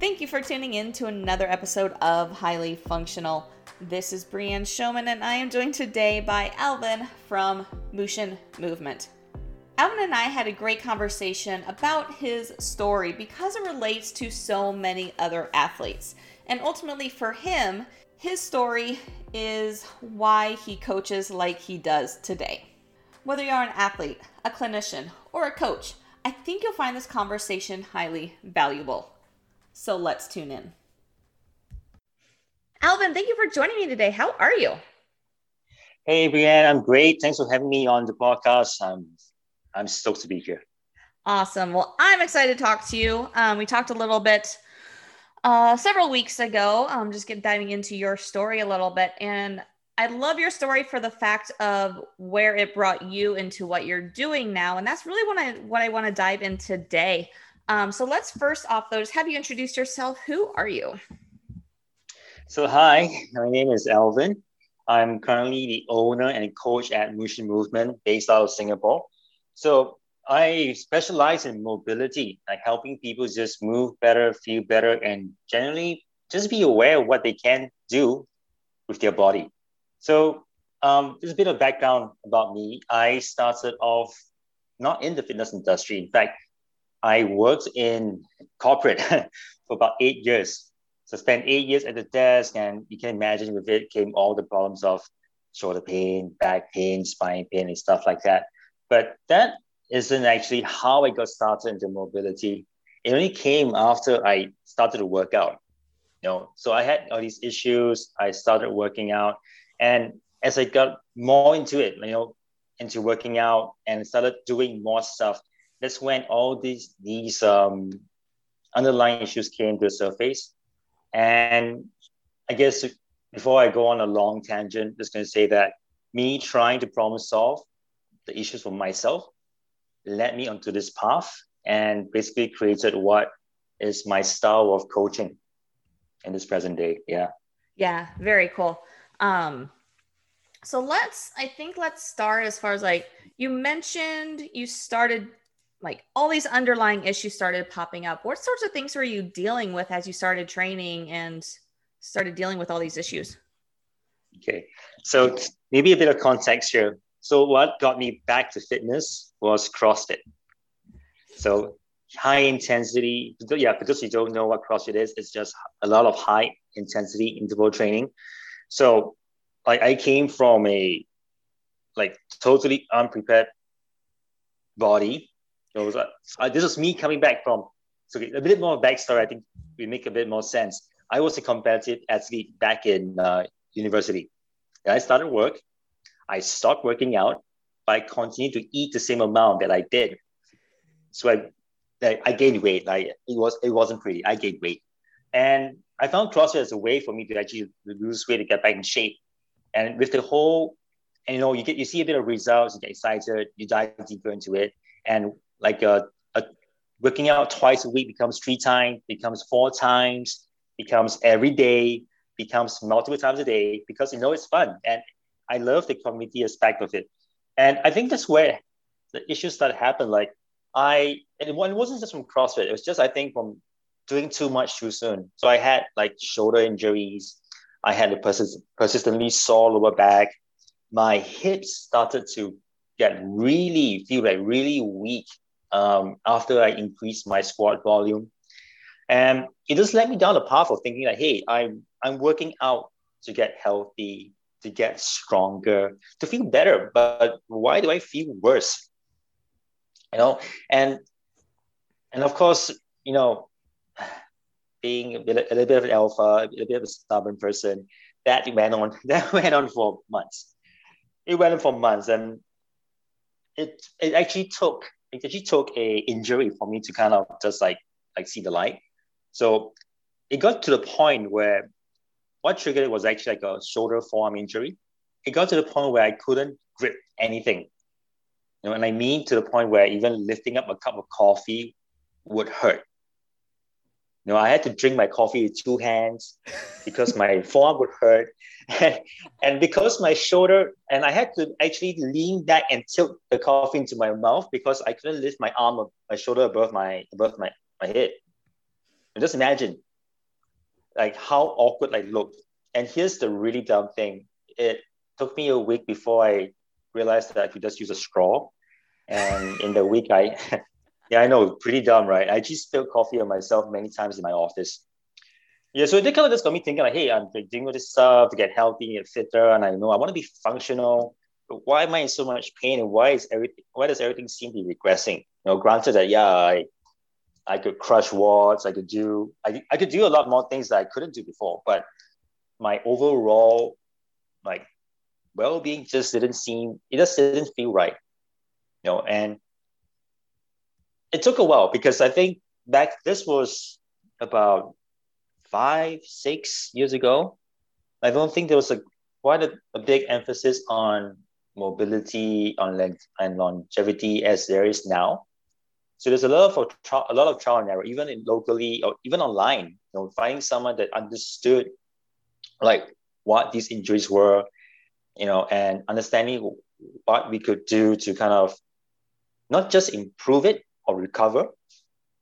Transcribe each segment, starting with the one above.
Thank you for tuning in to another episode of Highly Functional. This is Brianne Showman, and I am joined today by Alvin from Mushin Movement. Alvin and I had a great conversation about his story because it relates to so many other athletes. And ultimately, for him, his story is why he coaches like he does today. Whether you're an athlete, a clinician, or a coach, I think you'll find this conversation highly valuable. So let's tune in. Alvin, thank you for joining me today. How are you? Hey, Brianne, I'm great. Thanks for having me on the podcast. I'm, I'm stoked to be here. Awesome. Well, I'm excited to talk to you. Um, we talked a little bit uh, several weeks ago, um, just get diving into your story a little bit. And I love your story for the fact of where it brought you into what you're doing now. And that's really what I, what I want to dive in today. Um, so let's first off, though, just have you introduce yourself. Who are you? So, hi, my name is Alvin. I'm currently the owner and coach at Mushin Movement based out of Singapore. So, I specialize in mobility, like helping people just move better, feel better, and generally just be aware of what they can do with their body. So, um, there's a bit of background about me. I started off not in the fitness industry. In fact, I worked in corporate for about eight years. So spent eight years at the desk, and you can imagine with it came all the problems of shoulder pain, back pain, spine pain, and stuff like that. But that isn't actually how I got started into mobility. It only came after I started to work out. You know, so I had all these issues. I started working out, and as I got more into it, you know, into working out and started doing more stuff, that's when all these these um, underlying issues came to the surface. And I guess before I go on a long tangent, just going to say that me trying to problem solve the issues for myself led me onto this path and basically created what is my style of coaching in this present day. Yeah. Yeah, very cool. Um, so let's, I think let's start as far as like you mentioned you started like all these underlying issues started popping up. What sorts of things were you dealing with as you started training and started dealing with all these issues? Okay, so maybe a bit of context here. So, what got me back to fitness was CrossFit. So, high intensity, yeah, because you don't know what CrossFit is, it's just a lot of high intensity interval training. So, like, I came from a like totally unprepared body uh, this was me coming back from, so a bit more backstory, I think we make a bit more sense. I was a competitive athlete back in uh, university. I started work, I stopped working out, but I continued to eat the same amount that I did. So I, I gained weight. Like it was, it wasn't pretty. I gained weight, and I found CrossFit as a way for me to actually lose weight to get back in shape. And with the whole, and you know, you get you see a bit of results, you get excited, you dive deeper into it, and like a, a working out twice a week becomes three times, becomes four times, becomes every day, becomes multiple times a day because you know it's fun. And I love the community aspect of it. And I think that's where the issues started happen. Like I, and it wasn't just from CrossFit. It was just, I think, from doing too much too soon. So I had like shoulder injuries. I had a persist- persistently sore lower back. My hips started to get really, feel like really weak um, after I increased my squat volume. And it just led me down the path of thinking like, hey, I'm I'm working out to get healthy, to get stronger, to feel better. But why do I feel worse? You know, and and of course, you know, being a, bit, a little bit of an alpha, a little bit of a stubborn person, that went on. That went on for months. It went on for months, and it it actually took it actually took a injury for me to kind of just like like see the light. So it got to the point where what triggered it was actually like a shoulder forearm injury. It got to the point where I couldn't grip anything. You know, and I mean to the point where even lifting up a cup of coffee would hurt. You know, I had to drink my coffee with two hands because my forearm would hurt. And, and because my shoulder, and I had to actually lean back and tilt the coffee into my mouth because I couldn't lift my arm, my shoulder above my above my, my head. And just imagine like how awkward I looked. And here's the really dumb thing. It took me a week before I realized that I could just use a straw. And in the week I yeah, I know, pretty dumb, right? I just spilled coffee on myself many times in my office. Yeah, so it kind of just got me thinking like, hey, I'm doing all this stuff to get healthy and fitter, and I know I want to be functional. But why am I in so much pain, and why is everything? Why does everything seem to be regressing? You know, granted that yeah, I I could crush WODs, I could do I, I could do a lot more things that I couldn't do before, but my overall like well-being just didn't seem it just didn't feel right. You know, and it took a while because I think back this was about five, six years ago. I don't think there was a quite a, a big emphasis on mobility, on length and longevity as there is now. So there's a lot of a lot of trial and error, even in locally or even online. You know, finding someone that understood like what these injuries were, you know, and understanding what we could do to kind of not just improve it or recover,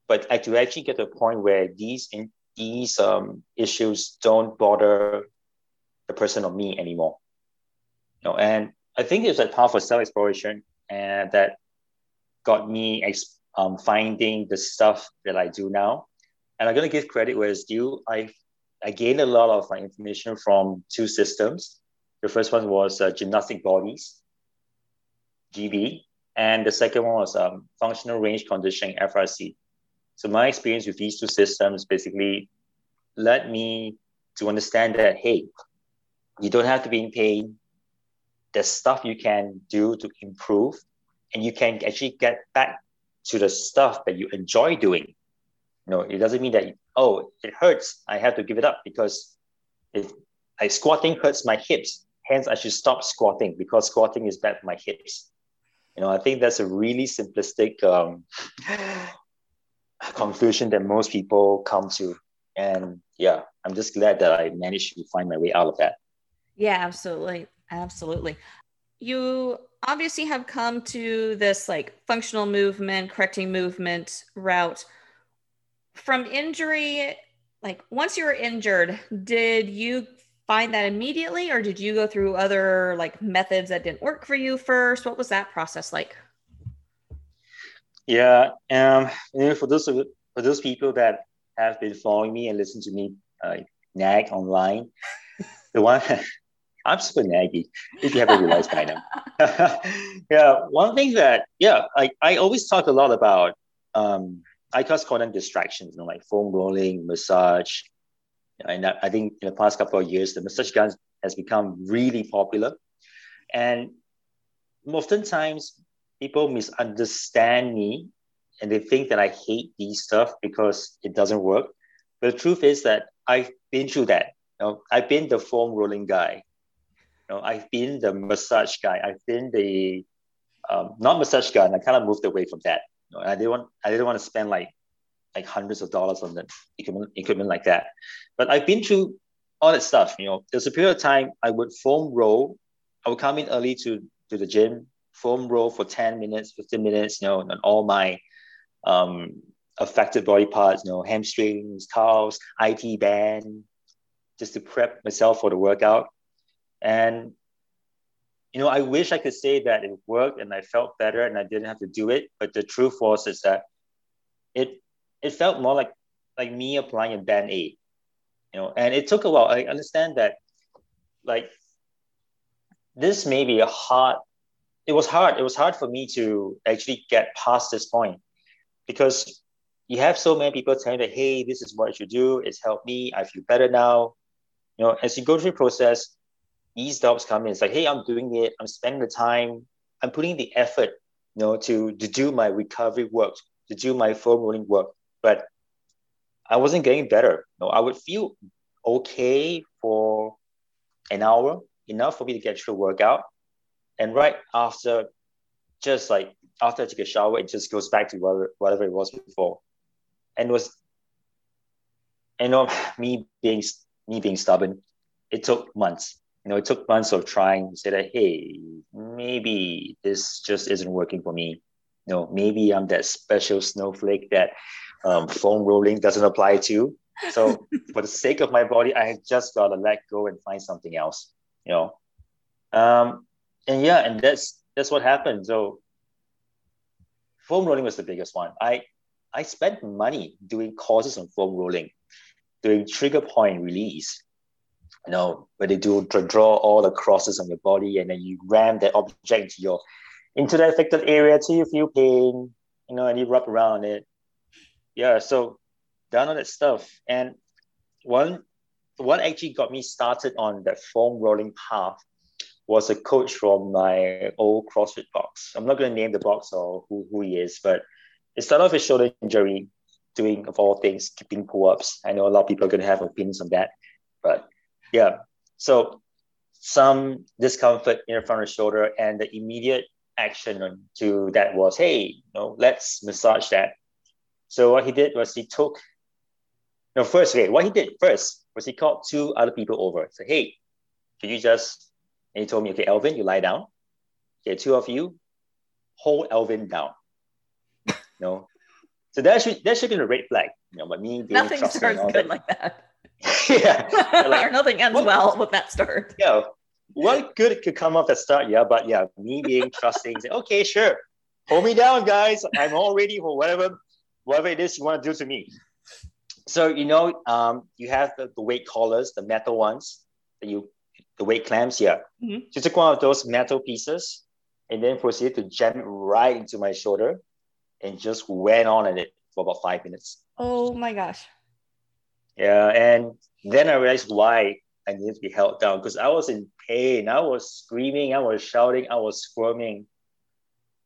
but to actually get to a point where these in, these um, issues don't bother the person or me anymore. You know, and I think it's a path for self exploration, and that got me ex- um, finding the stuff that I do now. And I'm gonna give credit where it's due. I I gained a lot of my information from two systems. The first one was uh, gymnastic bodies, GB, and the second one was um, functional range conditioning, FRC. So my experience with these two systems basically led me to understand that, hey, you don't have to be in pain. There's stuff you can do to improve, and you can actually get back to the stuff that you enjoy doing. You know, it doesn't mean that, oh, it hurts. I have to give it up because if I squatting hurts my hips. Hence, I should stop squatting because squatting is bad for my hips. You know, I think that's a really simplistic um, conclusion that most people come to. And yeah, I'm just glad that I managed to find my way out of that. Yeah, absolutely. Absolutely. You obviously have come to this like functional movement, correcting movement route from injury. Like once you were injured, did you find that immediately or did you go through other like methods that didn't work for you first? What was that process like? Yeah, um, you know, for those for those people that have been following me and listen to me uh, nag online, the one I'm super naggy if you haven't realized by now. yeah, one thing that yeah, I, I always talk a lot about um, I just call them distractions, you know, like foam rolling, massage. And I think in the past couple of years, the massage gun has become really popular. And oftentimes people misunderstand me and they think that I hate these stuff because it doesn't work. But the truth is that I've been through that. You know, I've been the foam rolling guy. You know, I've been the massage guy. I've been the um, not massage guy. And I kind of moved away from that. You know, I didn't want. I didn't want to spend like like hundreds of dollars on the equipment, equipment like that. But I've been through all that stuff. You know, there's a period of time I would foam roll. I would come in early to to the gym, foam roll for 10 minutes, 15 minutes, you know, on all my um, affected body parts, you know, hamstrings, calves, IT band, just to prep myself for the workout. And, you know, I wish I could say that it worked and I felt better and I didn't have to do it. But the truth was is that it it felt more like like me applying a band aid, you know, and it took a while. I understand that like this may be a hard it was hard. It was hard for me to actually get past this point because you have so many people telling that, hey, this is what you do. It's helped me. I feel better now. You know, as you go through the process, these doubts come in. It's like, hey, I'm doing it. I'm spending the time. I'm putting the effort, you know, to, to do my recovery work, to do my foam rolling work. But I wasn't getting better. Know, I would feel okay for an hour, enough for me to get through workout. And right after, just like after I take a shower, it just goes back to whatever, whatever it was before. And was, you know, me being me being stubborn, it took months. You know, it took months of trying to say that, hey, maybe this just isn't working for me. You know, maybe I'm that special snowflake that um, foam rolling doesn't apply to. So for the sake of my body, I just gotta let go and find something else, you know. Um, and yeah, and that's that's what happened. So foam rolling was the biggest one. I I spent money doing courses on foam rolling, doing trigger point release. You know, where they do draw all the crosses on your body and then you ram that object into your into the affected area till you feel pain, you know, and you rub around it. Yeah, so done all that stuff. And one what actually got me started on that foam rolling path was a coach from my old CrossFit box. I'm not going to name the box or who, who he is, but it started off with shoulder injury, doing of all things, kipping pull-ups. I know a lot of people are going to have opinions on that, but yeah. So some discomfort in the front of the shoulder, and the immediate action to that was, hey, you know, let's massage that. So what he did was he took, no, first, okay, what he did first was he called two other people over. So, hey, can you just, and he told me, okay, Elvin, you lie down. Okay, two of you, hold Elvin down. No. So that should that should be a red flag. You know, but me being Nothing starts good that. like that. yeah. Like, or nothing ends what, well with that start. Yeah. What good could come off that start? Yeah, but yeah, me being trusting, say, okay, sure. Hold me down, guys. I'm all ready for whatever whatever it is you want to do to me. So you know, um, you have the, the weight collars, the metal ones, that you the weight clamps. Yeah, mm-hmm. so took one of those metal pieces and then proceeded to jam it right into my shoulder and just went on at it for about five minutes. Oh my gosh. Yeah, and then I realized why I needed to be held down because I was in pain. I was screaming, I was shouting, I was squirming,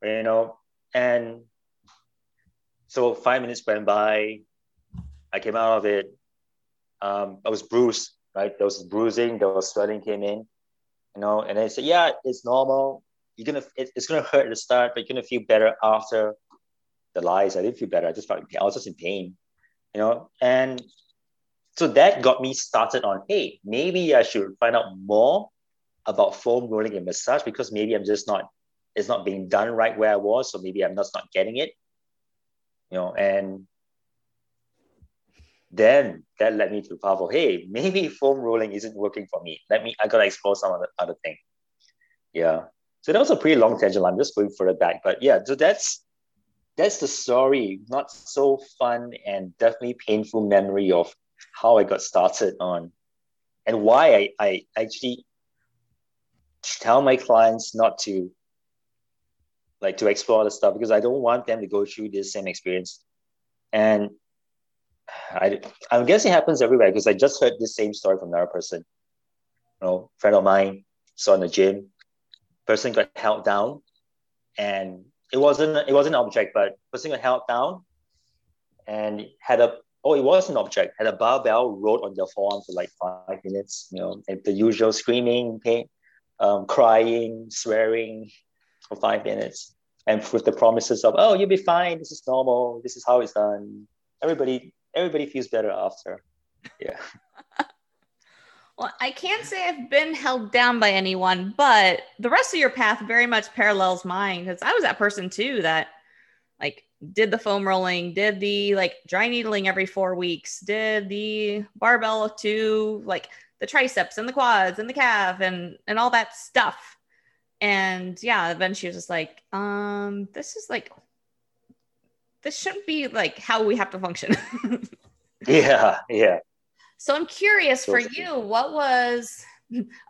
you know. And so five minutes went by. I came out of it. Um, I was bruised, right? There was bruising, there was swelling came in, you know. And I said, yeah, it's normal. You're gonna, it, it's gonna hurt at the start, but you're gonna feel better after the lies. I didn't feel better. I just felt I was just in pain, you know. And so that got me started on, hey, maybe I should find out more about foam rolling and massage because maybe I'm just not, it's not being done right where I was, so maybe I'm just not getting it, you know. And then that led me to Pavel. Hey, maybe foam rolling isn't working for me. Let me, I gotta explore some other other thing. Yeah. So that was a pretty long tangent. I'm just going further back, but yeah. So that's that's the story. Not so fun and definitely painful memory of how I got started on and why I, I actually tell my clients not to like to explore the stuff because I don't want them to go through this same experience. And I, I'm guessing it happens everywhere because I just heard the same story from another person. You know, friend of mine saw in the gym, person got held down and it wasn't it wasn't an object, but person got held down and had a oh it was an object, had a barbell rolled on their forearm for like five minutes, you know, the usual screaming, pain, um, crying, swearing for five minutes. And with the promises of, oh, you'll be fine, this is normal, this is how it's done. Everybody, everybody feels better after. Yeah. Well, I can't say I've been held down by anyone, but the rest of your path very much parallels mine because I was that person too that like did the foam rolling, did the like dry needling every four weeks, did the barbell to like the triceps and the quads and the calf and and all that stuff. And yeah, then she was just like, um, this is like this shouldn't be like how we have to function. yeah, yeah. So I'm curious for you, what was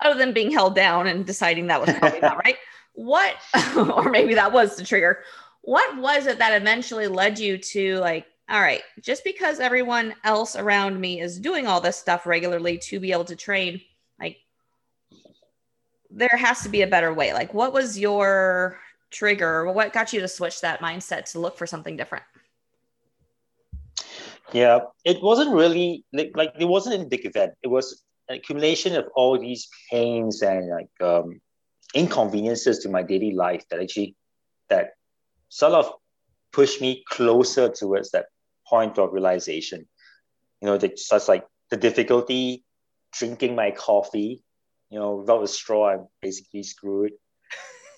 other than being held down and deciding that was probably not right? What, or maybe that was the trigger. What was it that eventually led you to like, all right, just because everyone else around me is doing all this stuff regularly to be able to train, there has to be a better way. Like, what was your trigger? What got you to switch that mindset to look for something different? Yeah, it wasn't really like, like it wasn't a big event. It was an accumulation of all these pains and like um, inconveniences to my daily life that actually that sort of pushed me closer towards that point of realization. You know, the, such like the difficulty drinking my coffee. You know, without a straw, I'm basically screwed.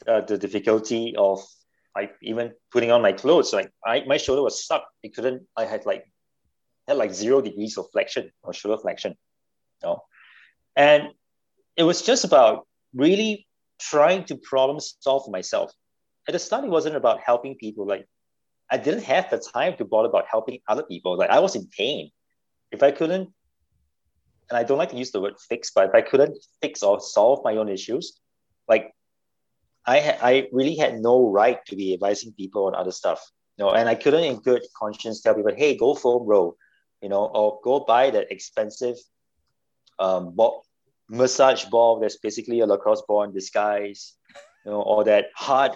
Uh, the difficulty of like even putting on my clothes, like I, my shoulder was stuck. It couldn't. I had like had like zero degrees of flexion or shoulder flexion. You know? And it was just about really trying to problem solve myself. At the start, it wasn't about helping people. Like I didn't have the time to bother about helping other people. Like I was in pain. If I couldn't, and I don't like to use the word fix, but if I couldn't fix or solve my own issues, like I ha- I really had no right to be advising people on other stuff. You know, and I couldn't in good conscience tell people, hey, go foam roll, you know, or go buy that expensive um ball, massage ball that's basically a lacrosse ball in disguise, you know, or that hard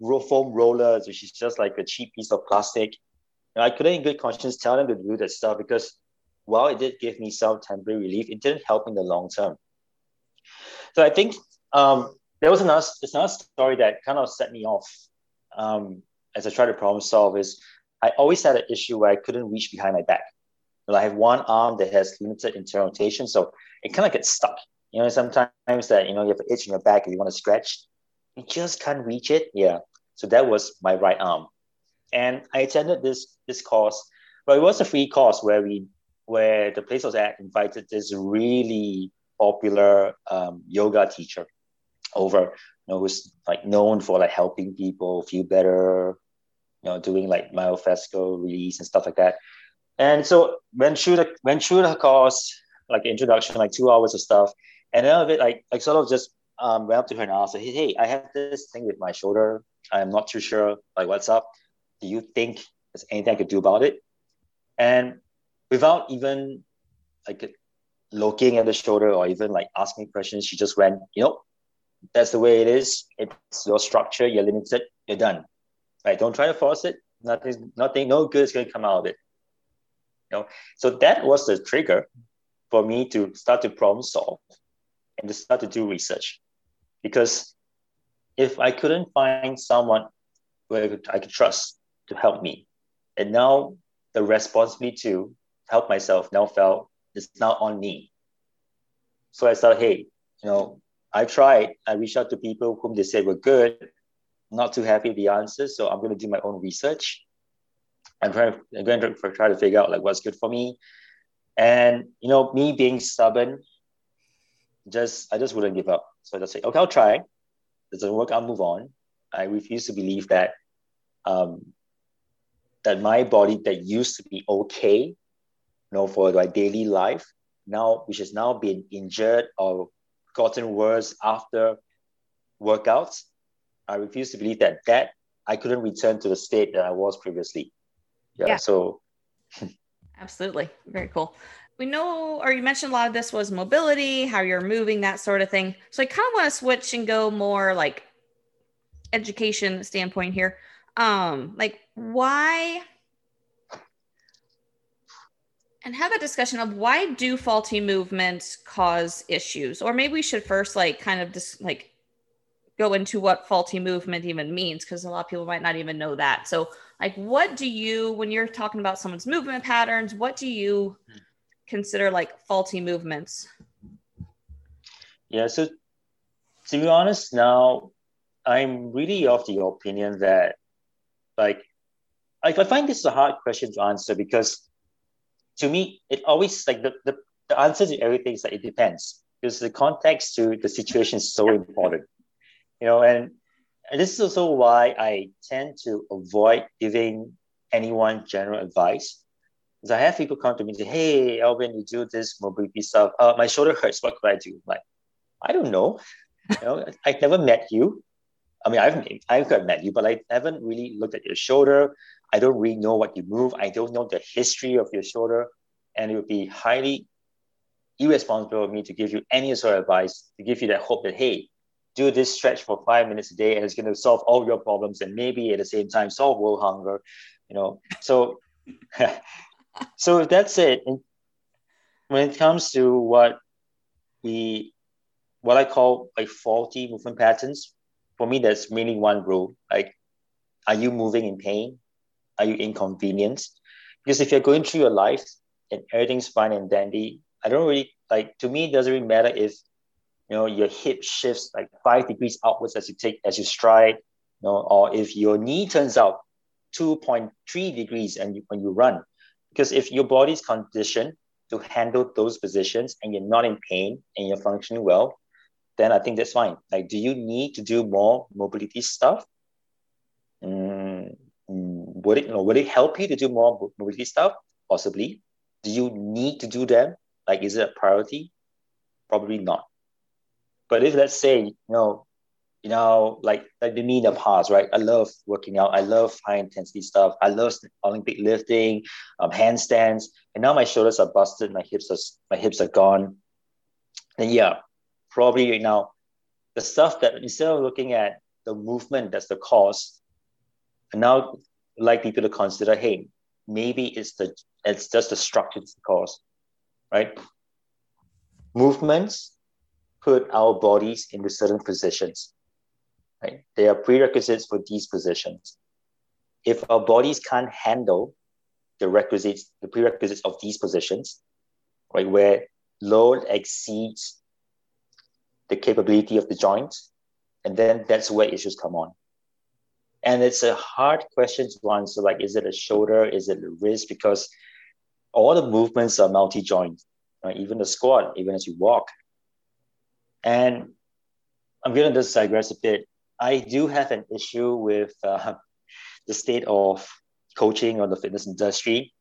foam rollers, which is just like a cheap piece of plastic. And I couldn't in good conscience tell them to do that stuff because while it did give me some temporary relief, it didn't help in the long term. So I think um, there was another, another story that kind of set me off um, as I tried to problem solve is I always had an issue where I couldn't reach behind my back. I have one arm that has limited internal rotation, so it kind of gets stuck. You know, sometimes that you know you have an itch in your back and you want to scratch, you just can't reach it. Yeah, so that was my right arm, and I attended this this course. Well, it was a free course where we where the place was at invited this really popular um, yoga teacher over, you know, who's like known for like helping people feel better, you know, doing like myofascial release and stuff like that. And so went through the went through the course, like introduction, like two hours of stuff. And then of it, like I sort of just um, went up to her and asked her, hey, hey, I have this thing with my shoulder. I'm not too sure, like what's up. Do you think there's anything I could do about it? And without even like looking at the shoulder or even like asking questions, she just went, you know, that's the way it is. It's your structure. You're limited. You're done. Right? Don't try to force it. Nothing. Nothing. No good is going to come out of it. You know. So that was the trigger for me to start to problem solve and to start to do research, because if I couldn't find someone where I could, I could trust to help me, and now the responsibility to help myself now felt it's not on me. So I thought, hey, you know, I tried. I reached out to people whom they said were good, not too happy with the answers. So I'm going to do my own research. I'm trying. I'm going to try to figure out like what's good for me. And you know, me being stubborn, just I just wouldn't give up. So I just say, okay, I'll try. It doesn't work, I'll move on. I refuse to believe that um, that my body that used to be okay, you know, for my daily life now, which has now been injured or gotten worse after workouts. I refuse to believe that that I couldn't return to the state that I was previously. Yeah. yeah. So absolutely. Very cool. We know, or you mentioned a lot of this was mobility, how you're moving, that sort of thing. So I kind of want to switch and go more like education standpoint here. Um, like why and have a discussion of why do faulty movements cause issues? Or maybe we should first like kind of just like go into what faulty movement even means because a lot of people might not even know that. So like what do you when you're talking about someone's movement patterns what do you consider like faulty movements? Yeah so to be honest now i'm really of the opinion that like I find this a hard question to answer because to me, it always like the, the, the answer to everything is like it depends because the context to the situation is so important. You know, and, and this is also why I tend to avoid giving anyone general advice. Because I have people come to me and say, Hey, Alvin, you do this mobility stuff. Uh, my shoulder hurts. What could I do? I'm like, I don't know. You know, I've never met you. I mean, I've I've met you, but I haven't really looked at your shoulder. I don't really know what you move. I don't know the history of your shoulder. And it would be highly irresponsible of me to give you any sort of advice, to give you that hope that, hey, do this stretch for five minutes a day and it's going to solve all your problems and maybe at the same time solve world hunger, you know. So, so that's it. When it comes to what we, what I call like faulty movement patterns, for me, that's mainly one rule. Like, are you moving in pain? Are you inconvenienced? Because if you're going through your life and everything's fine and dandy, I don't really like to me it doesn't really matter if you know your hip shifts like five degrees outwards as you take as you stride, you know, or if your knee turns out 2.3 degrees and you, when you run, Because if your body's conditioned to handle those positions and you're not in pain and you're functioning well, then I think that's fine. Like, do you need to do more mobility stuff? Mm, would it, you know, would it help you to do more mobility stuff? Possibly. Do you need to do them? Like, is it a priority? Probably not. But if let's say, you know, you know, like like the me in the past, right? I love working out. I love high intensity stuff. I love Olympic lifting, um, handstands, and now my shoulders are busted. My hips are my hips are gone. Then yeah, probably right now, the stuff that instead of looking at the movement that's the cause, and now like people to consider, hey, maybe it's the it's just the structure that's the cause, right? Movements put our bodies into certain positions right? They are prerequisites for these positions. If our bodies can't handle the requisites, the prerequisites of these positions, right, where load exceeds the capability of the joint, and then that's where issues come on. And it's a hard question to answer. Like, is it a shoulder? Is it a wrist? Because all the movements are multi-joint, right? Even the squat, even as you walk. And I'm going to just digress a bit. I do have an issue with uh, the state of coaching or the fitness industry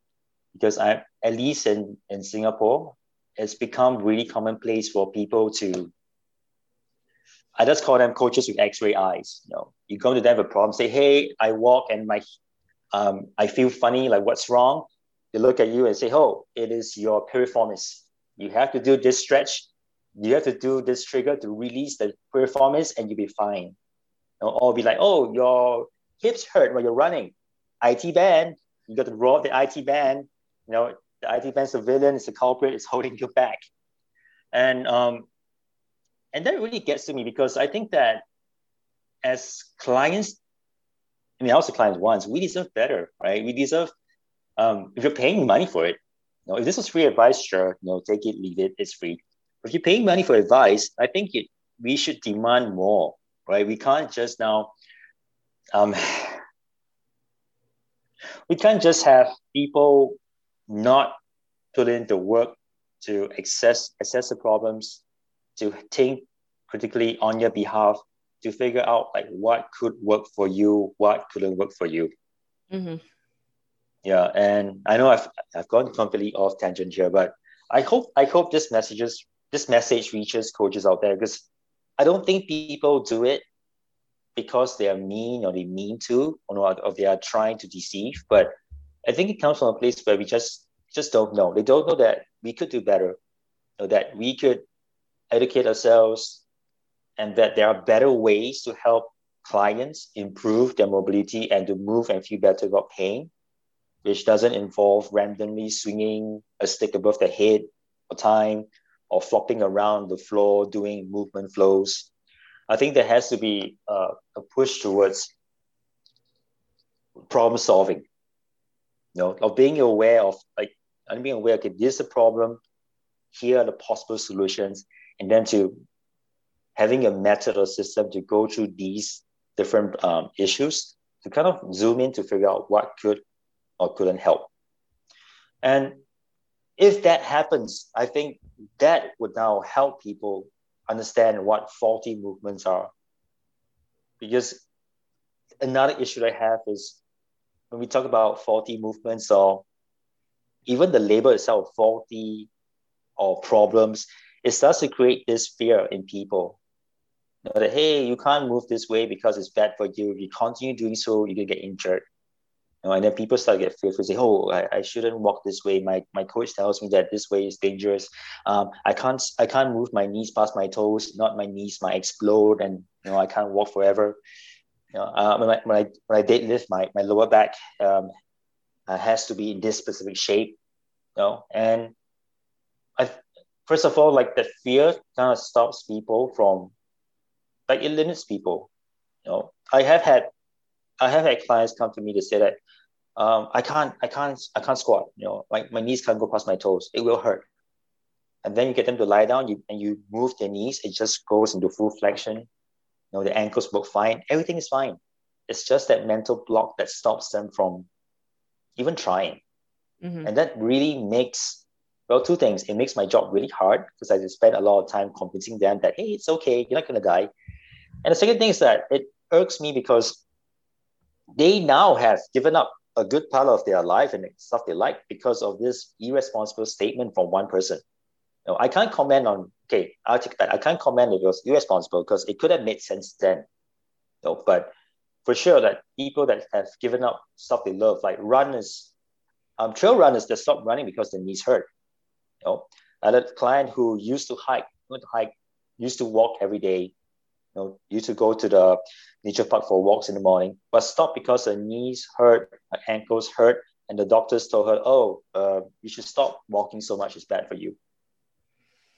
because I, at least in, in Singapore, it's become really commonplace for people to, I just call them coaches with x-ray eyes. You know, you go to them with a problem, say, hey, I walk and my, um, I feel funny, like what's wrong? They look at you and say, oh, it is your piriformis. You have to do this stretch. You have to do this trigger to release the piriformis and you'll be fine or be like, oh, your hips hurt when you're running. IT band, you got to roll the IT band. You know, the IT band civilian is the culprit, It's holding you back. And um, and that really gets to me because I think that as clients, I mean, i also clients once, we deserve better, right? We deserve, um, if you're paying money for it, you know, if this was free advice, sure, you know, take it, leave it, it's free. But if you're paying money for advice, I think it, we should demand more right? We can't just now, um, we can't just have people not put in the work to assess assess the problems, to think critically on your behalf, to figure out like what could work for you, what couldn't work for you. Mm-hmm. Yeah, and I know I've I've gone completely off tangent here, but I hope I hope this messages this message reaches coaches out there because I don't think people do it because they are mean or they mean to or, or they are trying to deceive. But I think it comes from a place where we just just don't know. They don't know that we could do better, or that we could educate ourselves, and that there are better ways to help clients improve their mobility and to move and feel better about pain, which doesn't involve randomly swinging a stick above the head for time or flopping around the floor doing movement flows. I think there has to be uh, a push towards problem solving. You know, of being aware of like and being aware, okay, this is a problem, here are the possible solutions, and then to having a method or system to go through these different um, issues to kind of zoom in to figure out what could or couldn't help. And if that happens, I think that would now help people understand what faulty movements are. Because another issue I have is when we talk about faulty movements or even the label itself, faulty or problems, it starts to create this fear in people. You know, that hey, you can't move this way because it's bad for you. If you continue doing so, you're gonna get injured know, and then people start to get fearful, say, "Oh, I, I shouldn't walk this way. My my coach tells me that this way is dangerous. Um, I can't I can't move my knees past my toes. Not my knees might explode, and you know I can't walk forever. You know, uh, when I when I when I deadlift, my my lower back um, uh, has to be in this specific shape. You know, and I first of all, like the fear kind of stops people from, like it limits people. You know, I have had I have had clients come to me to say that um, I can't, I can't, I can't squat. You know, like my knees can't go past my toes. It will hurt. And then you get them to lie down, you and you move their knees. It just goes into full flexion. You know, the ankles work fine. Everything is fine. It's just that mental block that stops them from even trying. Mm-hmm. And that really makes, well, two things. It makes my job really hard because I spend a lot of time convincing them that, hey, it's okay, you're not going to die. And the second thing is that it irks me because they now have given up a good part of their life and stuff they like because of this irresponsible statement from one person. You know, I can't comment on, okay, I'll take that. I can't comment if it was irresponsible because it could have made sense then. You know, but for sure that people that have given up stuff they love, like runners, um, trail runners that stop running because their knees hurt. You know, I had a client who used to hike, went to hike, used to walk every day, you know, used to go to the nature park for walks in the morning, but stopped because her knees hurt, her ankles hurt, and the doctors told her, "Oh, uh, you should stop walking so much; it's bad for you."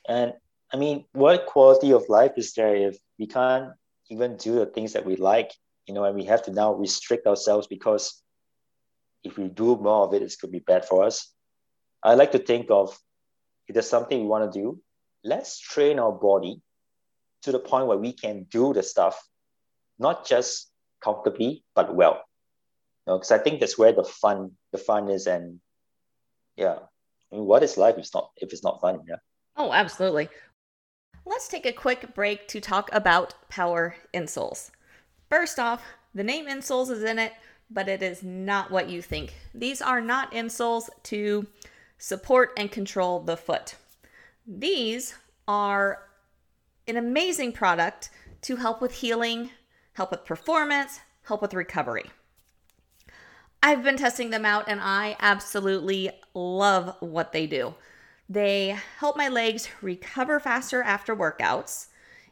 And I mean, what quality of life is there if we can't even do the things that we like you know, and we have to now restrict ourselves because if we do more of it, it's going to be bad for us. I like to think of if there's something we want to do, let's train our body to the point where we can do the stuff, not just comfortably, but well. Because you know, I think that's where the fun, the fun is, and yeah, I mean, what is life if it's not if it's not fun? Yeah. Oh, absolutely. Let's take a quick break to talk about power insoles. First off, the name insoles is in it, but it is not what you think. These are not insoles to support and control the foot. These are an amazing product to help with healing, help with performance, help with recovery. I've been testing them out and I absolutely love what they do. They help my legs recover faster after workouts.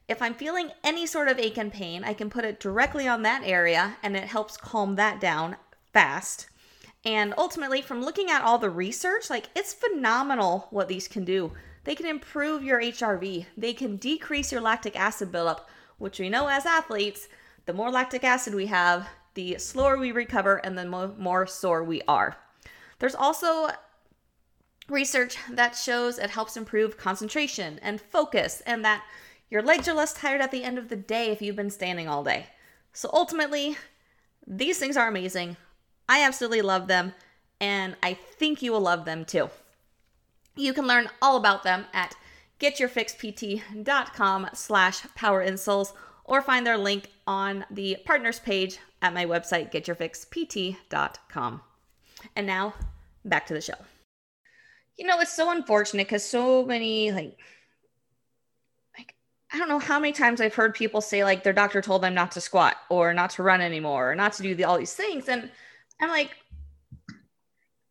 If I'm feeling any sort of ache and pain, I can put it directly on that area and it helps calm that down fast. And ultimately, from looking at all the research, like it's phenomenal what these can do. They can improve your HRV, they can decrease your lactic acid buildup, which we know as athletes, the more lactic acid we have, the slower we recover and the more, sore we are. There's also research that shows it helps improve concentration and focus, and that your legs are less tired at the end of the day if you've been standing all day. So ultimately, these things are amazing. I absolutely love them, and I think you will love them too. You can learn all about them at getyourfixpt.com slash powerinsoles or find their link on the partners page at my website, getyourfixpt.com. And now, back to the show. You know, it's so unfortunate because so many like I don't know how many times I've heard people say like their doctor told them not to squat or not to run anymore or not to do the, all these things. And I'm like,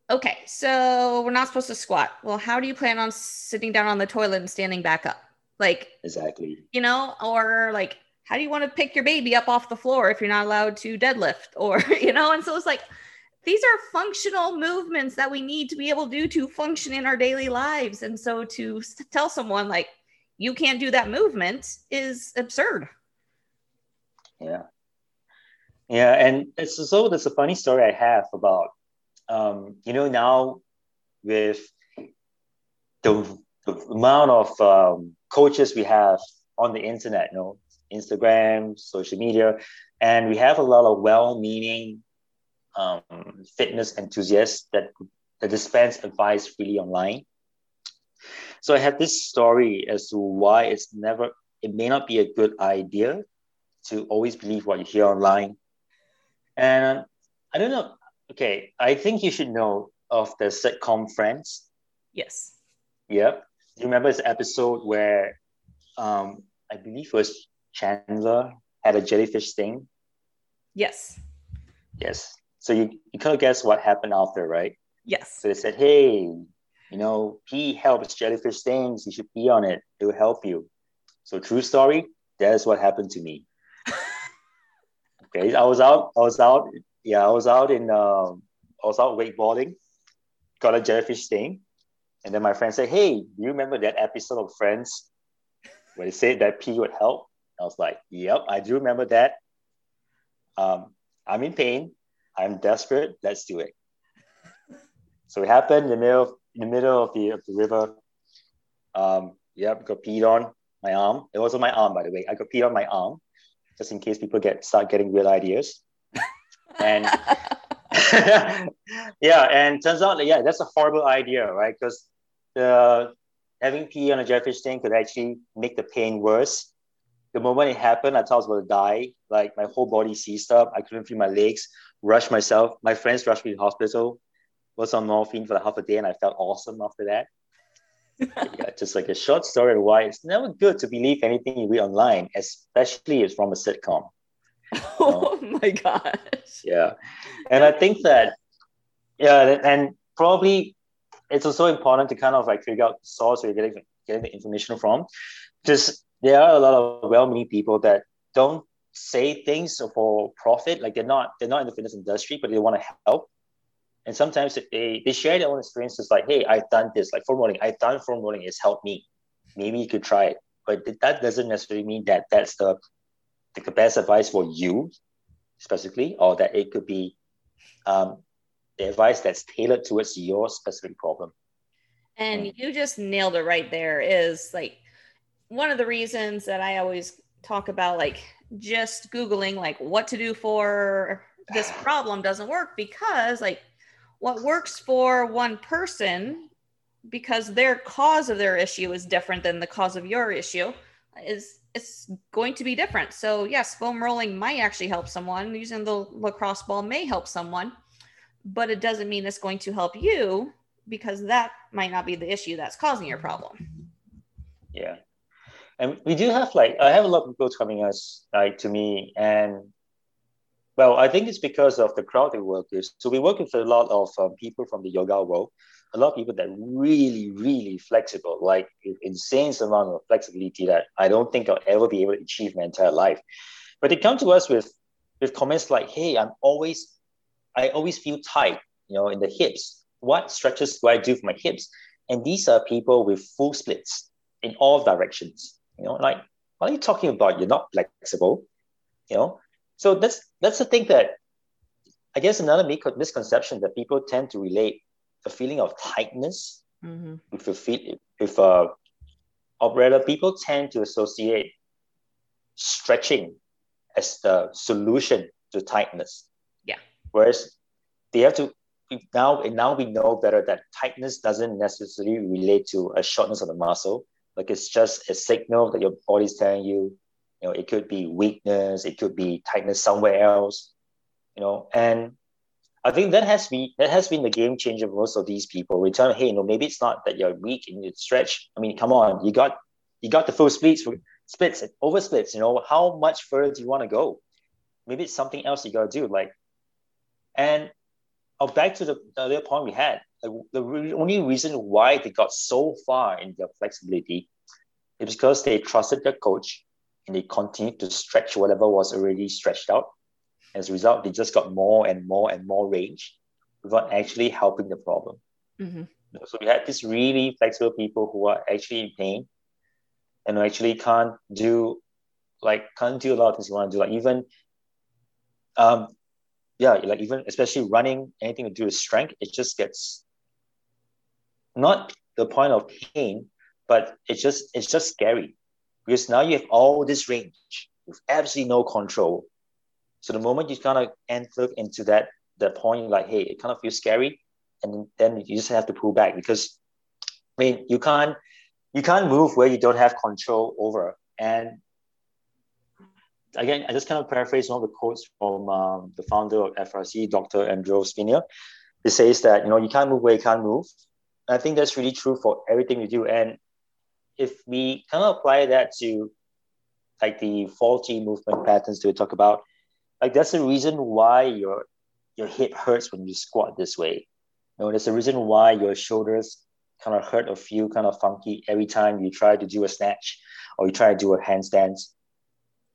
okay, so we're not supposed to squat. Well, how do you plan on sitting down on the toilet and standing back up? Like, exactly, you know, or like, how do you want to pick your baby up off the floor if you're not allowed to deadlift or, you know? And so it's like, these are functional movements that we need to be able to do to function in our daily lives. And so to tell someone like, you can't do that movement is absurd. Yeah. Yeah. And so there's a funny story I have about, um, you know, now with the, the amount of um, coaches we have on the internet, you know, Instagram, social media, and we have a lot of well-meaning um, fitness enthusiasts that, that dispense advice freely online. So I have this story as to why it's never, it may not be a good idea to always believe what you hear online. And I don't know. Okay, I think you should know of the sitcom Friends. Yes. Yep. Do you remember this episode where um, I believe it was Chandler had a jellyfish sting? Yes. Yes. So you, you kind of guess what happened after, right? Yes. So they said, hey, you know, pee helps jellyfish stings. You should pee on it. It will help you. So true story. That is what happened to me. Okay, I was out. I was out. Yeah, I was out in. Um, I was out wakeboarding. Got a jellyfish sting, and then my friend said, "Hey, do you remember that episode of Friends where they said that pee would help?" I was like, "Yep, I do remember that." Um, I'm in pain. I'm desperate. Let's do it. So it happened in the middle in the middle of the, of the river. Um, yep, got peed on my arm. It was on my arm, by the way. I got peed on my arm, just in case people get start getting weird ideas. And yeah, and turns out yeah, that's a horrible idea, right? Because the having pee on a jellyfish tank could actually make the pain worse. The moment it happened, I thought I was about to die. Like my whole body seized up. I couldn't feel my legs. Rushed myself. My friends rushed me to hospital. Was on morphine for like half a day, and I felt awesome after that. Yeah, just like a short story why it's never good to believe anything you read online, especially if it's from a sitcom. Oh my gosh. Yeah. And I think that, yeah, and probably it's also important to kind of like figure out the source where you're getting, getting the information from. Because there are a lot of well-meaning people that don't say things for profit. Like they're not, they're not in the fitness industry, but they want to help. And sometimes they, they share their own experiences like, hey, I've done this, like foam rolling, I've done foam rolling, it's helped me. Maybe you could try it. But that doesn't necessarily mean that that's the the best advice for you specifically, or that it could be um, the advice that's tailored towards your specific problem. And mm. you just nailed it right there. Is like one of the reasons that I always talk about, like just Googling, like what to do for this problem doesn't work because, like, what works for one person because their cause of their issue is different than the cause of your issue is it's going to be different. So yes, foam rolling might actually help someone. Using the lacrosse ball may help someone, but it doesn't mean it's going to help you because that might not be the issue that's causing your problem. Yeah. And we do have like I have a lot of people coming us like to me and well, I think it's because of the crowd we work with. So we work with a lot of um, people from the yoga world, a lot of people that really, really flexible, like insane amount of flexibility that I don't think I'll ever be able to achieve my entire life. But they come to us with with comments like, "Hey, I'm always, I always feel tight, you know, in the hips. What stretches do I do for my hips?" And these are people with full splits in all directions. You know, like, what are you talking about? You're not flexible, you know. So that's that's the thing that I guess another misconception that people tend to relate a feeling of tightness mm-hmm. with a feel with uh, or rather people tend to associate stretching as the solution to tightness. Yeah. Whereas they have to now and now we know better that tightness doesn't necessarily relate to a shortness of the muscle. Like it's just a signal that your body's telling you, you know, it could be weakness, it could be tightness somewhere else, you know, and I think that has been that has been the game changer for most of these people. We tell them, hey, you know, maybe it's not that you're weak and you stretch. I mean, come on, you got you got the full splits, splits, over splits. You know, how much further do you want to go? Maybe it's something else you got to do. Like, and oh, back to the, the other point we had. Like, the re- only reason why they got so far in their flexibility is because they trusted their coach and they continued to stretch whatever was already stretched out as a result, they just got more and more and more range without actually helping the problem. Mm-hmm. So we had these really flexible people who are actually in pain and who actually can't do like can't do a lot of things you want to do. Like even um yeah, like even especially running, anything to do with strength, it just gets not the point of pain, but it's just it's just scary because now you have all this range with absolutely no control so the moment you kind of enter into that that point, like, hey, it kind of feels scary, and then you just have to pull back because, I mean, you can't you can't move where you don't have control over. And again, I just kind of paraphrase one of the quotes from um, the founder of FRC, Dr. Andrew Spina. It says that you know you can't move where you can't move. And I think that's really true for everything we do. And if we kind of apply that to like the faulty movement patterns that we talk about, like that's the reason why your your hip hurts when you squat this way. You know, there's a reason why your shoulders kind of hurt or feel kind of funky every time you try to do a snatch or you try to do a handstand.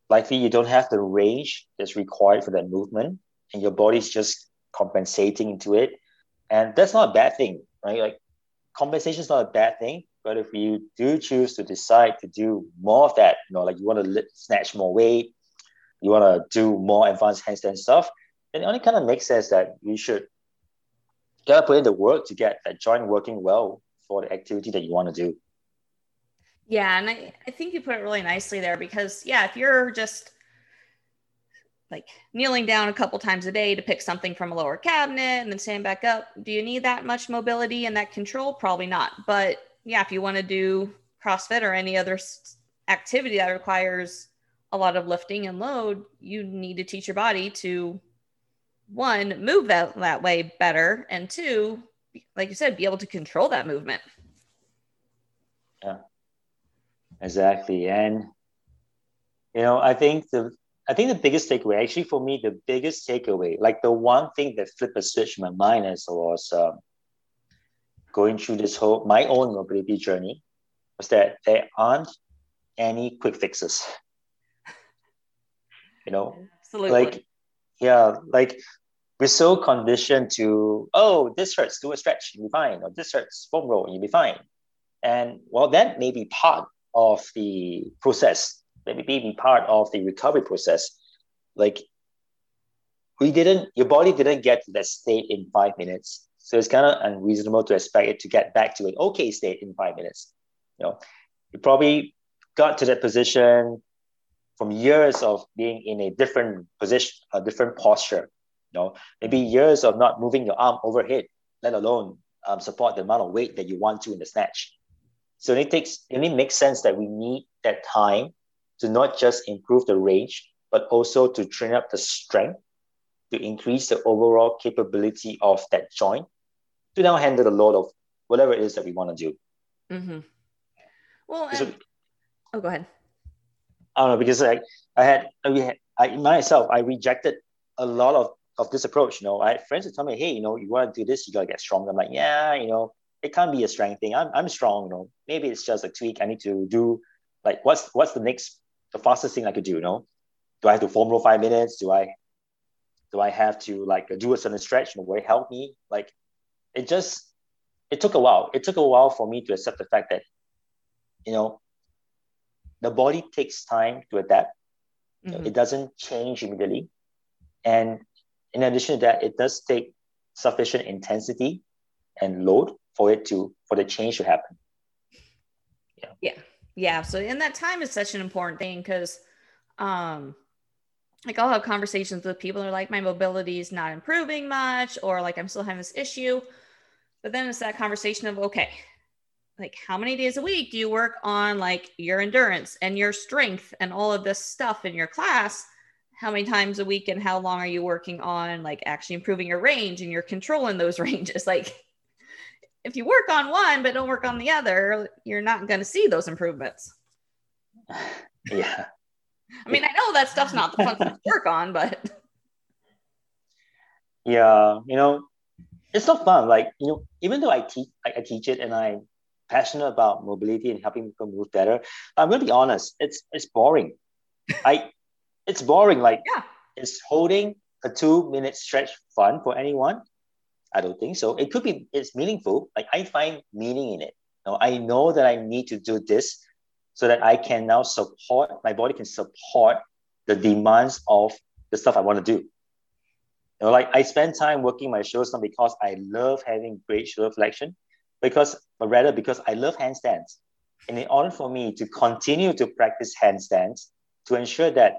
Likely you don't have the range that's required for that movement, and your body's just compensating into it. And that's not a bad thing, right? Like compensation is not a bad thing, but if you do choose to decide to do more of that, you know, like you want to snatch more weight, you want to do more advanced handstand stuff, then it only kind of makes sense that you should gotta put in the work to get that joint working well for the activity that you want to do. Yeah, and I, I think you put it really nicely there because yeah, if you're just like kneeling down a couple times a day to pick something from a lower cabinet and then stand back up. Do you need that much mobility and that control? Probably not. But yeah, if you want to do CrossFit or any other activity that requires a lot of lifting and load, you need to teach your body to one, move that, that way better, and two, like you said, be able to control that movement. Yeah, exactly. And, you know, I think the, I think the biggest takeaway, actually for me, the biggest takeaway, like the one thing that flipped a switch in my mind as was going through this whole, my own mobility journey was that there aren't any quick fixes. You know, Absolutely. like, yeah, like we're so conditioned to, oh, this hurts, do a stretch, you'll be fine, or this hurts, foam roll, you'll be fine. And well, that may be part of the process, maybe be part of the recovery process. Like we didn't, your body didn't get to that state in five minutes. So it's kind of unreasonable to expect it to get back to an okay state in five minutes. You know, you probably got to that position from years of being in a different position, a different posture. You know, maybe years of not moving your arm overhead, let alone um, support the amount of weight that you want to in the snatch. So it takes it only makes sense that we need that time to not just improve the range, but also to train up the strength to increase the overall capability of that joint to now handle a load of whatever it is that we want to do. Mm-hmm. Well, and, oh, go ahead. I don't know because like I had, we had, I myself, I rejected a lot of of this approach. You know, I had friends who tell me, hey, you know, you want to do this, you gotta get stronger. I'm like, yeah, you know, it can't be a strength thing. I'm, I'm strong, you know. Maybe it's just a tweak. I need to do like what's what's the next the fastest thing I could do, you know? Do I have to foam roll five minutes? Do I do I have to like do a certain stretch? You know, will it help me? Like it just it took a while. It took a while for me to accept the fact that, you know, the body takes time to adapt. Mm-hmm. It doesn't change immediately. And in addition to that, it does take sufficient intensity and load for it to for the change to happen. Yeah. Yeah. Yeah. So and that time is such an important thing because um like I'll have conversations with people that are like my mobility is not improving much or like I'm still having this issue. But then it's that conversation of okay, like how many days a week do you work on like your endurance and your strength and all of this stuff in your class? How many times a week and how long are you working on like actually improving your range and your control in those ranges? Like if you work on one but don't work on the other, you're not going to see those improvements. Yeah. I mean, I know that stuff's not the fun to work on, but yeah, you know, it's not fun. Like you know, even though I teach, I, I teach it, and I'm passionate about mobility and helping people move better. I'm to be honest. It's it's boring. I, it's boring. Like yeah, is holding a two minute stretch fun for anyone? I don't think so. It could be, it's meaningful. Like I find meaning in it. You know, I know that I need to do this so that I can now support, my body can support the demands of the stuff I want to do. You know, like I spend time working my shoulders not because I love having great shoulder flexion, because but rather because I love handstands. And in order for me to continue to practice handstands, to ensure that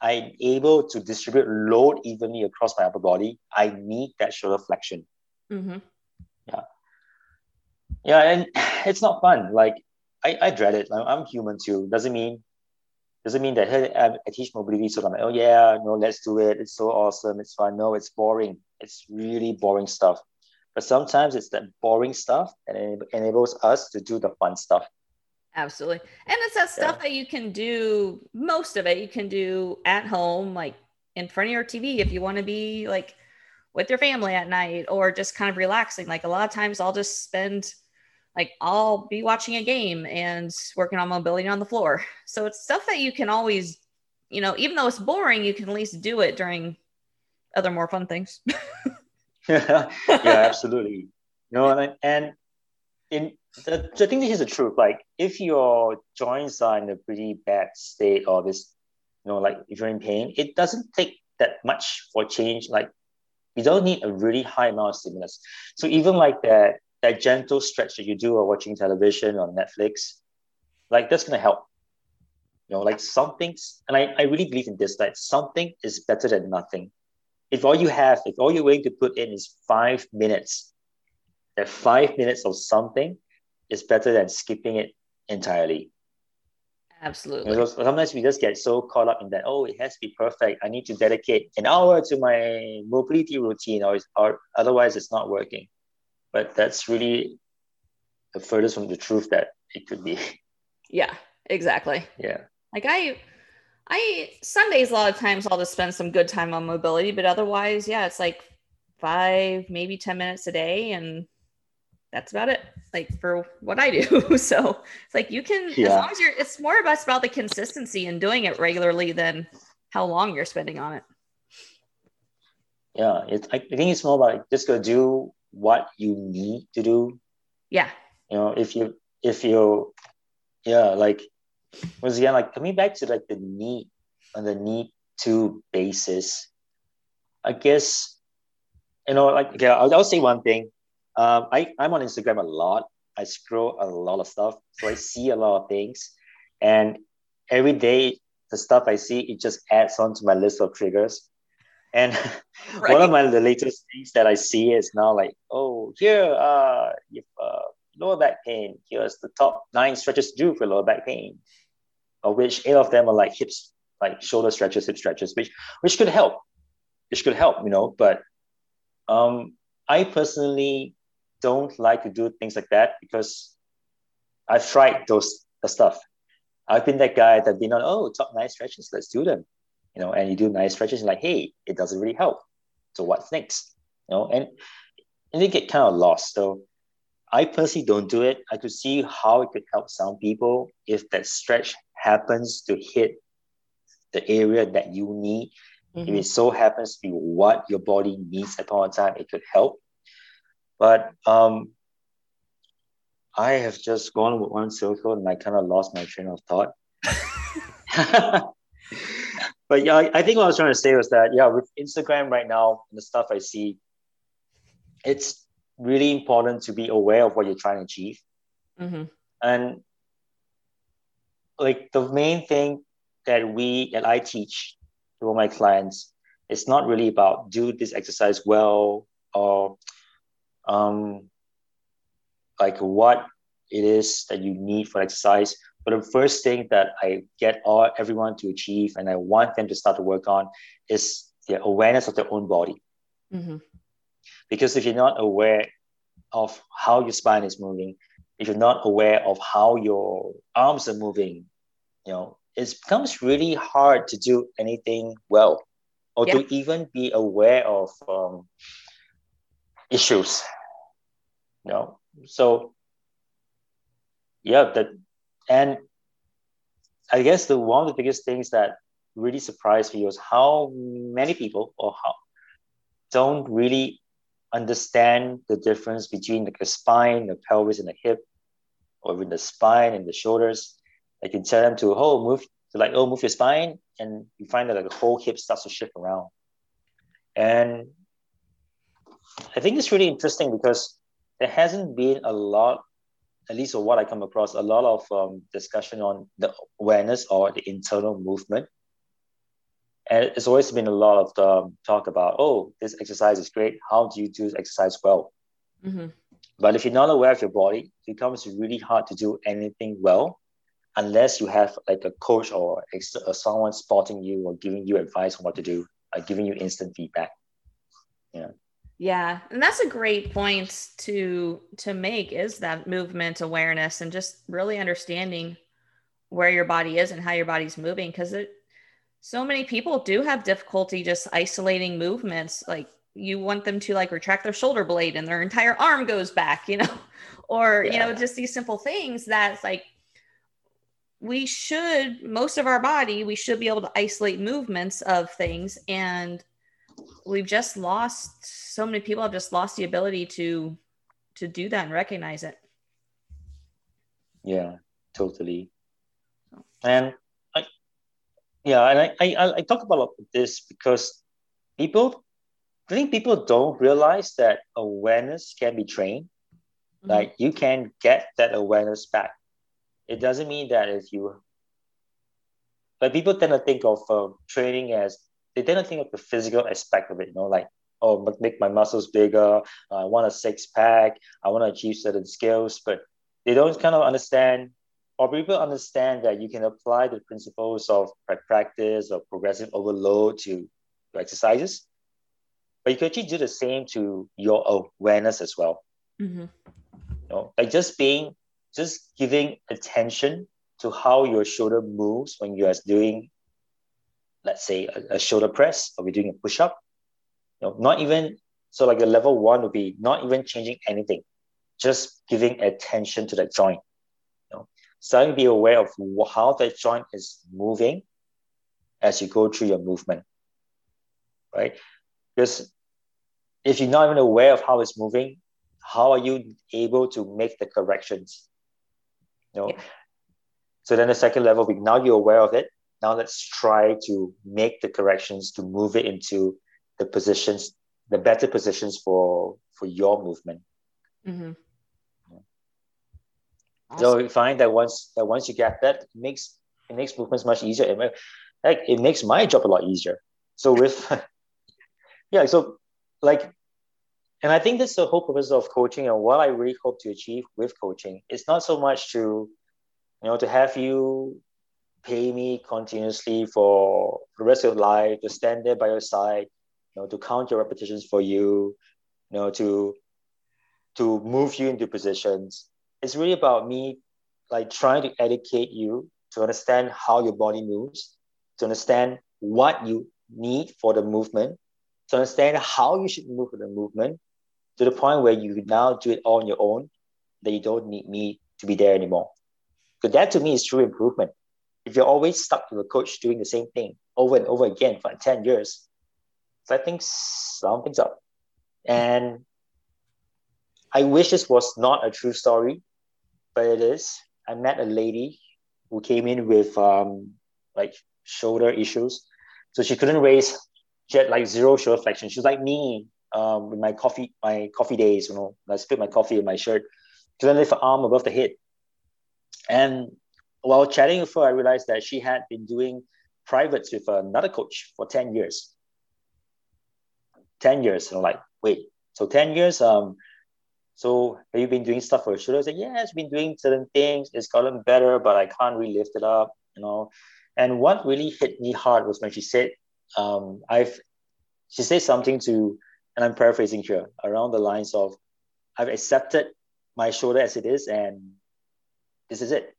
I'm able to distribute load evenly across my upper body, I need that shoulder flexion. Mm-hmm. Yeah. Yeah, and it's not fun. Like I, I dread it. I'm human too. Doesn't mean doesn't mean that hey, I, I teach mobility, so I'm like, oh yeah, no, let's do it. It's so awesome. It's fun. No, it's boring. It's really boring stuff. But sometimes it's that boring stuff that enables us to do the fun stuff. Absolutely. And it's that stuff yeah. that you can do, most of it you can do at home, like in front of your TV if you want to be like with your family at night or just kind of relaxing. Like a lot of times I'll just spend, like, I'll be watching a game and working on mobility on the floor. So it's stuff that you can always, you know, even though it's boring, you can at least do it during other more fun things. yeah, absolutely. Know, and, and in the, the thing is the truth. Like if your joints are in a pretty bad state or this, you know, like if you're in pain, it doesn't take that much for change. Like you don't need a really high amount of stimulus. So even like that that gentle stretch that you do or watching television on Netflix, like that's gonna help. You know, like something's, and I, I really believe in this, that something is better than nothing. If all you have, if all you're willing to put in is five minutes, that five minutes of something is better than skipping it entirely. Absolutely. Because sometimes we just get so caught up in that, oh, it has to be perfect. I need to dedicate an hour to my mobility routine, or, or otherwise it's not working. But that's really the furthest from the truth that it could be. Yeah, exactly. Yeah. Like I I Sundays a lot of times I'll just spend some good time on mobility, but otherwise, yeah, it's like five, maybe 10 minutes a day and that's about it like for what i do so it's like you can yeah. as long as you're it's more about about the consistency and doing it regularly than how long you're spending on it yeah it, I, I think it's more about just go do what you need to do yeah you know if you if you yeah like once again like coming back to like the need on the need to basis i guess you know like yeah I'll, I'll say one thing um, I, I'm on Instagram a lot. I scroll a lot of stuff. So I see a lot of things. And every day, the stuff I see, it just adds on to my list of triggers. And right. one of my the latest things that I see is now like, oh, here, uh, you uh, lower back pain. Here's the top nine stretches to do for lower back pain, of which eight of them are like hips, like shoulder stretches, hip stretches, which which could help, which could help, you know. But um, I personally don't like to do things like that because I've tried those the stuff. I've been that guy that been on, oh, top nine stretches, let's do them. You know, and you do nice stretches, and like, hey, it doesn't really help. So what's next? You know, and and they get kind of lost. So I personally don't do it. I could see how it could help some people if that stretch happens to hit the area that you need. Mm-hmm. If it so happens to be what your body needs at all time, it could help. But um, I have just gone with one circle and I kind of lost my train of thought. but yeah, I, I think what I was trying to say was that, yeah, with Instagram right now and the stuff I see, it's really important to be aware of what you're trying to achieve. Mm-hmm. And like the main thing that we, that I teach to all my clients, it's not really about do this exercise well or um, like what it is that you need for exercise. But the first thing that I get all everyone to achieve, and I want them to start to work on, is the awareness of their own body. Mm-hmm. Because if you're not aware of how your spine is moving, if you're not aware of how your arms are moving, you know, it becomes really hard to do anything well, or yeah. to even be aware of um, issues you know so yeah that and i guess the one of the biggest things that really surprised me was how many people or how don't really understand the difference between like the spine the pelvis and the hip or even the spine and the shoulders. Like can tell them to oh move to like oh move your spine and you find that like the whole hip starts to shift around. And I think it's really interesting because there hasn't been a lot, at least of what I come across, a lot of um, discussion on the awareness or the internal movement. And it's always been a lot of the talk about, oh, this exercise is great. How do you do this exercise well? Mm-hmm. But if you're not aware of your body, it becomes really hard to do anything well unless you have like a coach or a, someone spotting you or giving you advice on what to do, like giving you instant feedback. Yeah. Yeah, and that's a great point to to make is that movement awareness and just really understanding where your body is and how your body's moving because it so many people do have difficulty just isolating movements like you want them to like retract their shoulder blade and their entire arm goes back you know or yeah. you know just these simple things that's like we should most of our body we should be able to isolate movements of things and we've just lost so many people have just lost the ability to to do that and recognize it. Yeah totally. And i yeah and i i, I talk about this because people i think people don't realize that awareness can be trained. Mm-hmm. like you can get that awareness back. It doesn't mean that if you but people tend to think of uh, training as they to think of the physical aspect of it. You know, like oh, make my muscles bigger. I want a six pack. I want to achieve certain skills, but they don't kind of understand or people understand that you can apply the principles of practice or progressive overload to exercises, but you can actually do the same to your awareness as well. Mm-hmm. You know, like just being, just giving attention to how your shoulder moves when you are doing, let's say, a, a shoulder press or we're doing a push up. You know, not even so. Like a level one would be not even changing anything, just giving attention to that joint you know starting to be aware of how that joint is moving as you go through your movement, right? Because if you're not even aware of how it's moving, how are you able to make the corrections? You know? Yeah. So then the second level, we now you're aware of it. Now let's try to make the corrections to move it into the positions, the better positions for for your movement. Mm-hmm. Awesome. So we find that once that once you get that, it makes it makes movements much easier. It, like it makes my job a lot easier. So with yeah, so like and I think that's the whole purpose of coaching and what I really hope to achieve with coaching. It's not so much to, you know, to have you pay me continuously for the rest of your life, to stand there by your side, you know, to count your repetitions for you, you know, to to move you into positions it's really about me like trying to educate you to understand how your body moves, to understand what you need for the movement, to understand how you should move for the movement, to the point where you now do it all on your own, that you don't need me to be there anymore. Because that to me is true improvement. If you're always stuck with a coach doing the same thing over and over again for 10 years, so I think something's up. And I wish this was not a true story but it is. I met a lady who came in with um, like shoulder issues. So she couldn't raise, she had like zero shoulder flexion. She was like me um, with my coffee, my coffee days, you know, I split my coffee in my shirt. Couldn't lift her arm above the head. And while chatting with her, I realized that she had been doing privates with another coach for 10 years. 10 years. And I'm like, wait, so 10 years, um, so have you been doing stuff for your shoulder? I said, yeah, it's been doing certain things. It's gotten better, but I can't really lift it up, you know. And what really hit me hard was when she said, um, I've, she said something to, and I'm paraphrasing here, around the lines of, I've accepted my shoulder as it is, and this is it.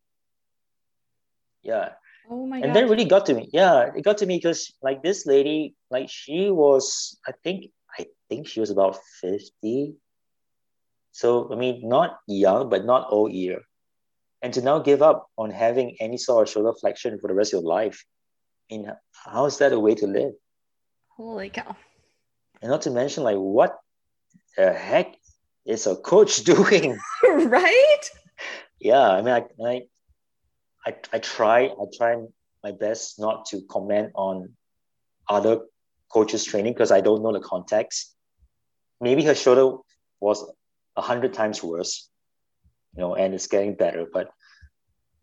Yeah. Oh my and God. that really got to me. Yeah, it got to me because like this lady, like she was, I think, I think she was about 50, so, I mean, not young, but not old either. And to now give up on having any sort of shoulder flexion for the rest of your life, I mean, how is that a way to live? Holy cow. And not to mention, like, what the heck is a coach doing? right? Yeah, I mean, I, I, I, try, I try my best not to comment on other coaches' training because I don't know the context. Maybe her shoulder was a hundred times worse, you know, and it's getting better. But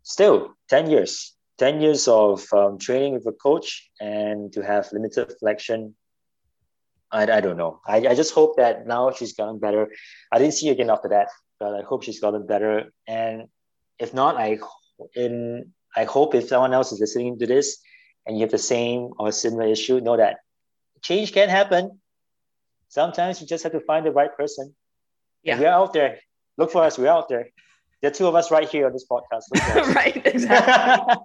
still, 10 years, 10 years of um, training with a coach and to have limited flexion. I, I don't know. I, I just hope that now she's gotten better. I didn't see her again after that, but I hope she's gotten better. And if not, I in I hope if someone else is listening to this and you have the same or similar issue, know that change can happen. Sometimes you just have to find the right person yeah. We're out there. Look for us. We're out there. There are two of us right here on this podcast. right, exactly.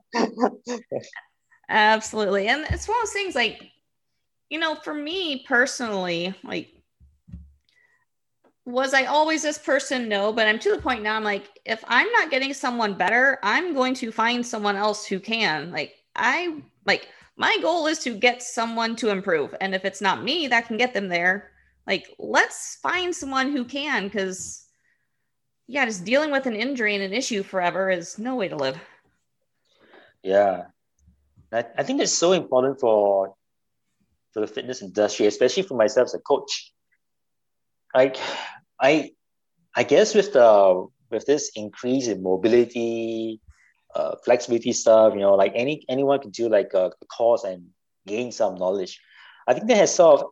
Absolutely. And it's one of those things like, you know, for me personally, like, was I always this person? No, but I'm to the point now. I'm like, if I'm not getting someone better, I'm going to find someone else who can. Like, I like my goal is to get someone to improve. And if it's not me that can get them there, like, let's find someone who can, because yeah, just dealing with an injury and an issue forever is no way to live. Yeah. I, I think it's so important for for the fitness industry, especially for myself as a coach. Like I I guess with the with this increase in mobility, uh, flexibility stuff. You know, like any anyone can do like a, a course and gain some knowledge. I think that has sort of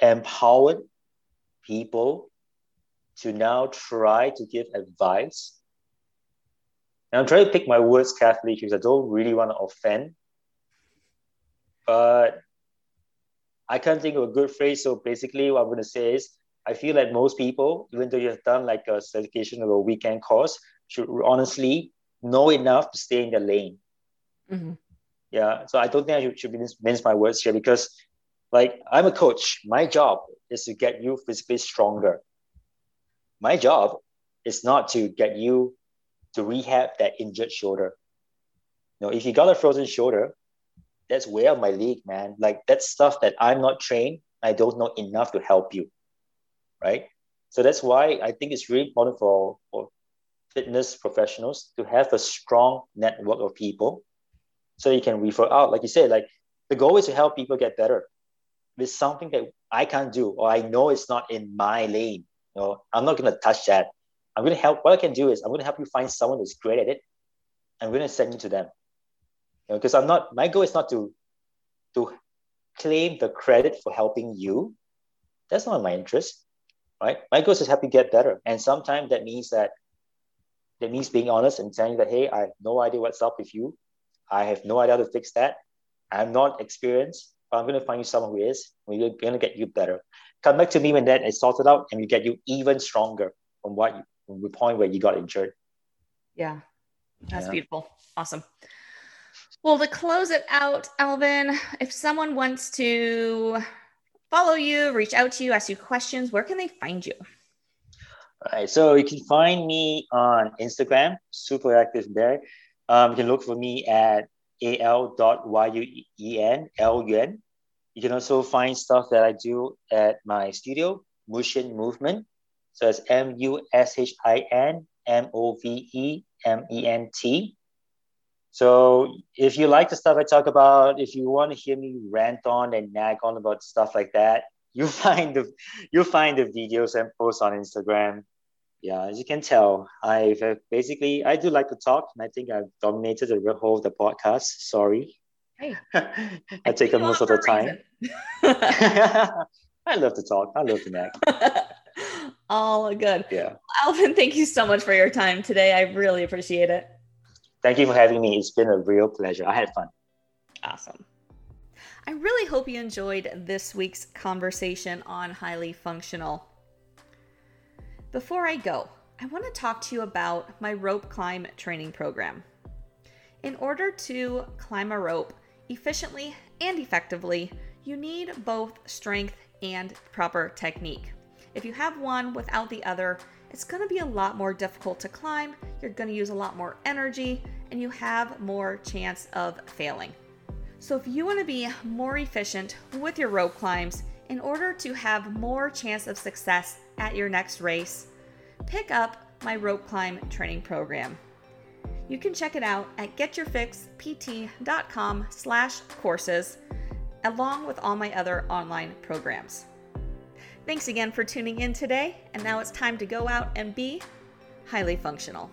empowered people to now try to give advice. And I'm trying to pick my words carefully because I don't really want to offend. But I can't think of a good phrase. So basically, what I'm going to say is I feel like most people, even though you have done like a certification or a weekend course, should honestly know enough to stay in their lane. Mm-hmm. Yeah. So I don't think I should, should mince my words here because, like, I'm a coach. My job is to get you physically stronger. My job is not to get you to rehab that injured shoulder. You know, if you got a frozen shoulder, that's way out my league, man. Like that's stuff that I'm not trained. I don't know enough to help you right? So that's why I think it's really important for, for fitness professionals to have a strong network of people so you can refer out. Like you said, like the goal is to help people get better. It's something that I can't do, or I know it's not in my lane. You know, I'm not gonna touch that. I'm gonna help. What I can do is I'm gonna help you find someone who's great at it. I'm gonna send you to them. You know, because I'm not. My goal is not to to claim the credit for helping you. That's not my interest right? My goal is to help you get better. And sometimes that means that that means being honest and saying that, hey, I have no idea what's up with you. I have no idea how to fix that. I'm not experienced, but I'm going to find you someone who is. We're going to get you better. Come back to me when that is sorted out, and we get you even stronger from what you, from the point where you got injured. Yeah, that's yeah. beautiful. Awesome. Well, to close it out, Alvin, if someone wants to follow you, reach out to you, ask you questions, where can they find you? All right, so you can find me on Instagram, super active there. Um, you can look for me at al.yuen, You can also find stuff that I do at my studio, Mushin Movement. So it's M U S H I N M O V E M E N T. So if you like the stuff I talk about, if you want to hear me rant on and nag on about stuff like that, you find the you find the videos and posts on Instagram. Yeah, as you can tell, I've uh, basically I do like to talk, and I think I've dominated the whole of the podcast. Sorry. Hey, I take up most of the time. I love to talk. I love to nag. All good. Yeah. Alvin, thank you so much for your time today. I really appreciate it. Thank you for having me. It's been a real pleasure. I had fun. Awesome. I really hope you enjoyed this week's conversation on highly functional. Before I go, I want to talk to you about my rope climb training program. In order to climb a rope efficiently and effectively, you need both strength and proper technique. If you have one without the other, it's going to be a lot more difficult to climb, you're going to use a lot more energy, and you have more chance of failing. So, if you want to be more efficient with your rope climbs in order to have more chance of success at your next race, pick up my rope climb training program. You can check it out at getyourfixpt.com slash courses along with all my other online programs. Thanks again for tuning in today, and now it's time to go out and be highly functional.